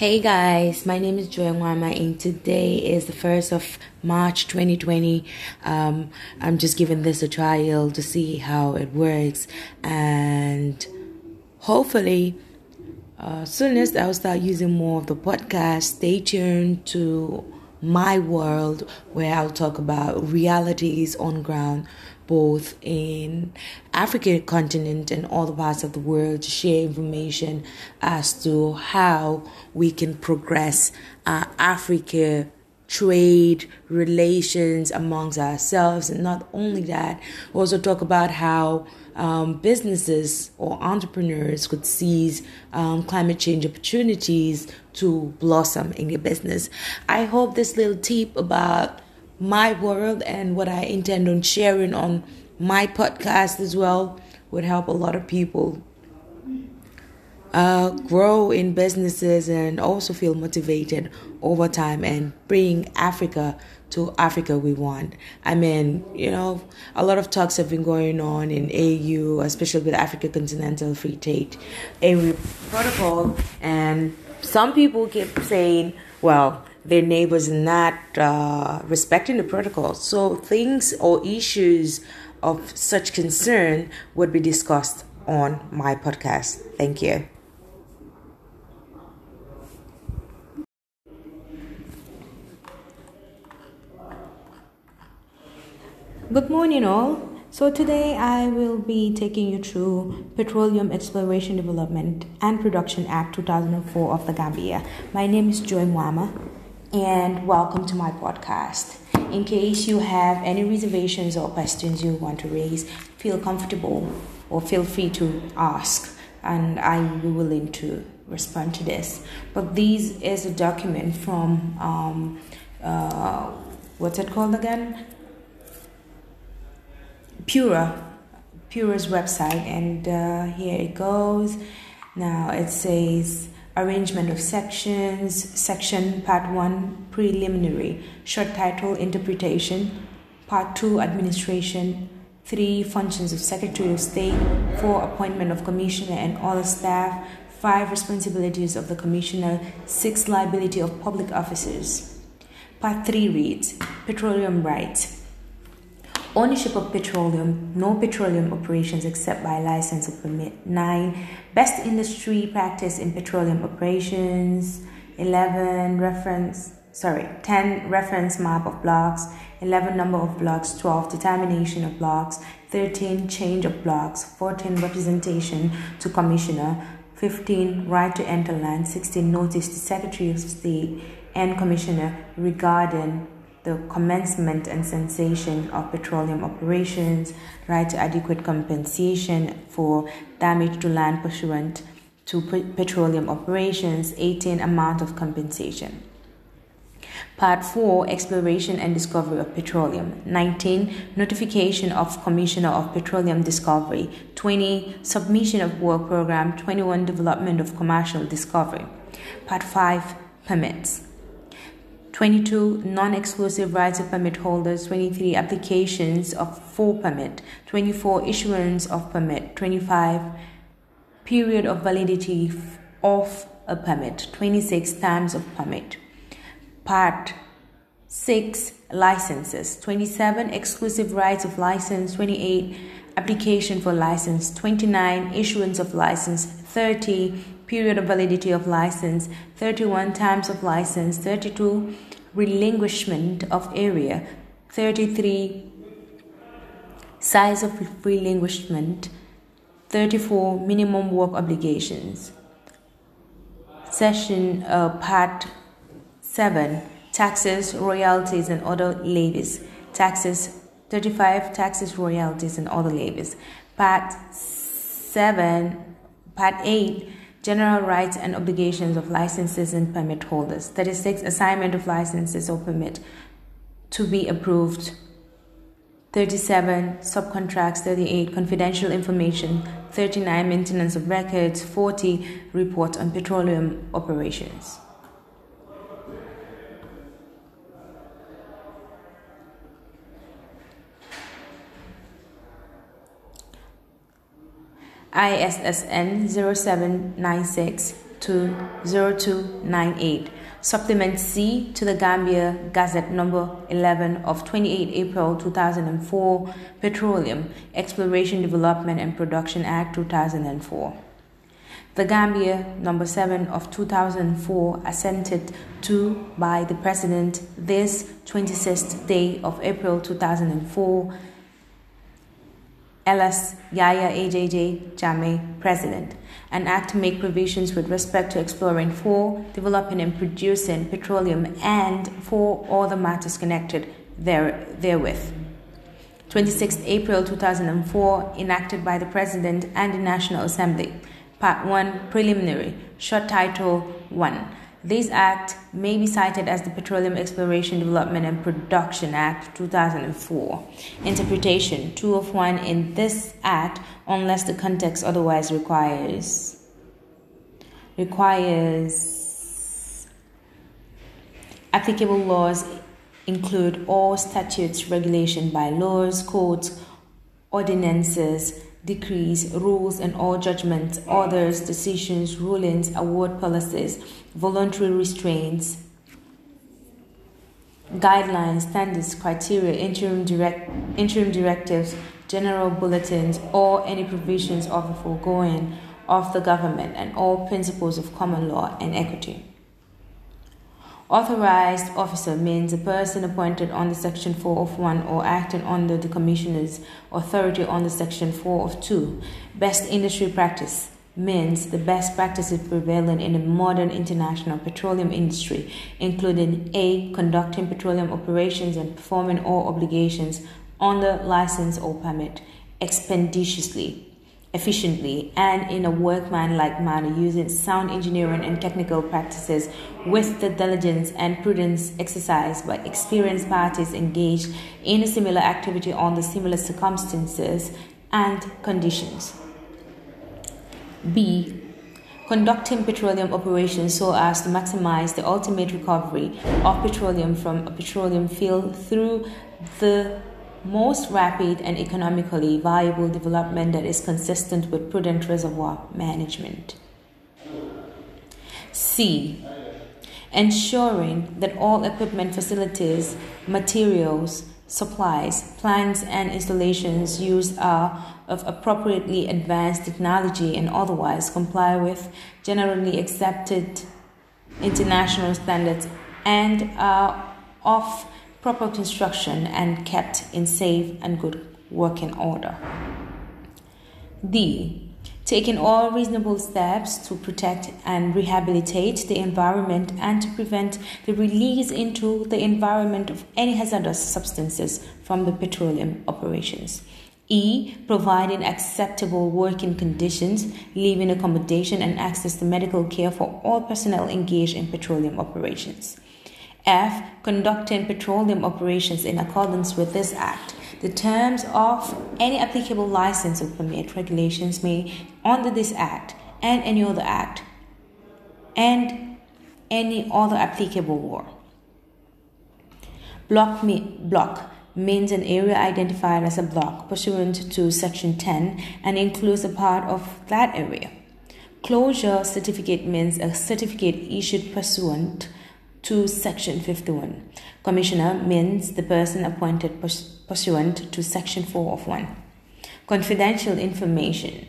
Hey guys, my name is Joy Wama and today is the 1st of March 2020. Um, I'm just giving this a trial to see how it works and hopefully uh, soon as I'll start using more of the podcast, stay tuned to my world where I'll talk about realities on ground both in African continent and all the parts of the world to share information as to how we can progress uh, Africa trade relations amongst ourselves. And not only that also talk about how um, businesses or entrepreneurs could seize um, climate change opportunities to blossom in their business. I hope this little tip about my world and what i intend on sharing on my podcast as well would help a lot of people uh, grow in businesses and also feel motivated over time and bring Africa to Africa we want. I mean, you know, a lot of talks have been going on in AU, especially with Africa Continental Free Trade Area Protocol, and some people keep saying, well, their neighbors not uh, respecting the protocol. So things or issues of such concern would be discussed on my podcast. Thank you. Good morning, all. So, today I will be taking you through Petroleum Exploration Development and Production Act 2004 of the Gambia. My name is Joy Mwama, and welcome to my podcast. In case you have any reservations or questions you want to raise, feel comfortable or feel free to ask, and I will be willing to respond to this. But this is a document from um, uh, what's it called again? Pura, Pura's website, and uh, here it goes. Now it says arrangement of sections, section part 1 preliminary, short title interpretation, part 2 administration, 3 functions of Secretary of State, 4 appointment of commissioner and other staff, 5 responsibilities of the commissioner, 6 liability of public officers. Part 3 reads Petroleum rights. Ownership of petroleum, no petroleum operations except by license or permit. 9. Best industry practice in petroleum operations. 11. Reference, sorry, 10. Reference map of blocks. 11. Number of blocks. 12. Determination of blocks. 13. Change of blocks. 14. Representation to commissioner. 15. Right to enter land. 16. Notice to Secretary of State and Commissioner regarding the commencement and cessation of petroleum operations, right to adequate compensation for damage to land pursuant to petroleum operations, 18 amount of compensation. Part 4 Exploration and Discovery of Petroleum. 19 Notification of Commissioner of Petroleum Discovery. 20 Submission of Work Program. 21 Development of Commercial Discovery. Part 5 Permits. 22 non-exclusive rights of permit holders 23 applications of full permit 24 issuance of permit 25 period of validity of a permit 26 times of permit. Part 6 licenses 27 exclusive rights of license 28 application for license 29 issuance of license 30 period of validity of license 31 times of license 32 relinquishment of area 33 size of relinquishment 34 minimum work obligations. Session uh, part 7 taxes royalties and other levies. Taxes 35 taxes royalties and other levies. Part 7 part 8 General rights and obligations of licenses and permit holders. 36. Assignment of licenses or permit to be approved. 37. Subcontracts. 38. Confidential information. 39. Maintenance of records. 40. Report on petroleum operations. ISSN 0796 to 0298. Supplement C to the Gambia Gazette number 11 of 28 April 2004, Petroleum, Exploration, Development and Production Act 2004. The Gambia number 7 of 2004 assented to by the President this 26th day of April 2004 LS Yahya AJJ Jammeh, President. An act to make provisions with respect to exploring for, developing and producing petroleum and for all the matters connected there, therewith. 26 April 2004, enacted by the President and the National Assembly. Part 1 Preliminary, short title 1 this act may be cited as the Petroleum Exploration, Development and Production Act 2004. Interpretation 2 of 1 in this act unless the context otherwise requires requires applicable laws include all statutes, regulation, bylaws, codes, ordinances, decrees, rules, and all judgments, orders, decisions, rulings, award policies, voluntary restraints, guidelines, standards, criteria, interim, direct, interim directives, general bulletins, or any provisions of the foregoing of the government, and all principles of common law and equity. Authorized officer means a person appointed under Section 4 of 1 or acting under the Commissioner's authority under Section 4 of 2. Best industry practice means the best practices prevailing in the modern international petroleum industry, including A. Conducting petroleum operations and performing all obligations under license or permit expeditiously efficiently and in a workmanlike manner using sound engineering and technical practices with the diligence and prudence exercised by experienced parties engaged in a similar activity under similar circumstances and conditions. B. Conducting petroleum operations so as to maximize the ultimate recovery of petroleum from a petroleum field through the most rapid and economically viable development that is consistent with prudent reservoir management. C. Ensuring that all equipment, facilities, materials, supplies, plants, and installations used are of appropriately advanced technology and otherwise comply with generally accepted international standards and are of proper construction and kept in safe and good working order. D. Taking all reasonable steps to protect and rehabilitate the environment and to prevent the release into the environment of any hazardous substances from the petroleum operations. E. Providing acceptable working conditions, living accommodation, and access to medical care for all personnel engaged in petroleum operations. F. Conducting petroleum operations in accordance with this Act. The terms of any applicable license or permit regulations may, under this Act and any other Act, and any other applicable law. Block, me, block means an area identified as a block pursuant to Section 10 and includes a part of that area. Closure certificate means a certificate issued pursuant to Section 51. Commissioner means the person appointed pursuant to Section 4 of 1. Confidential information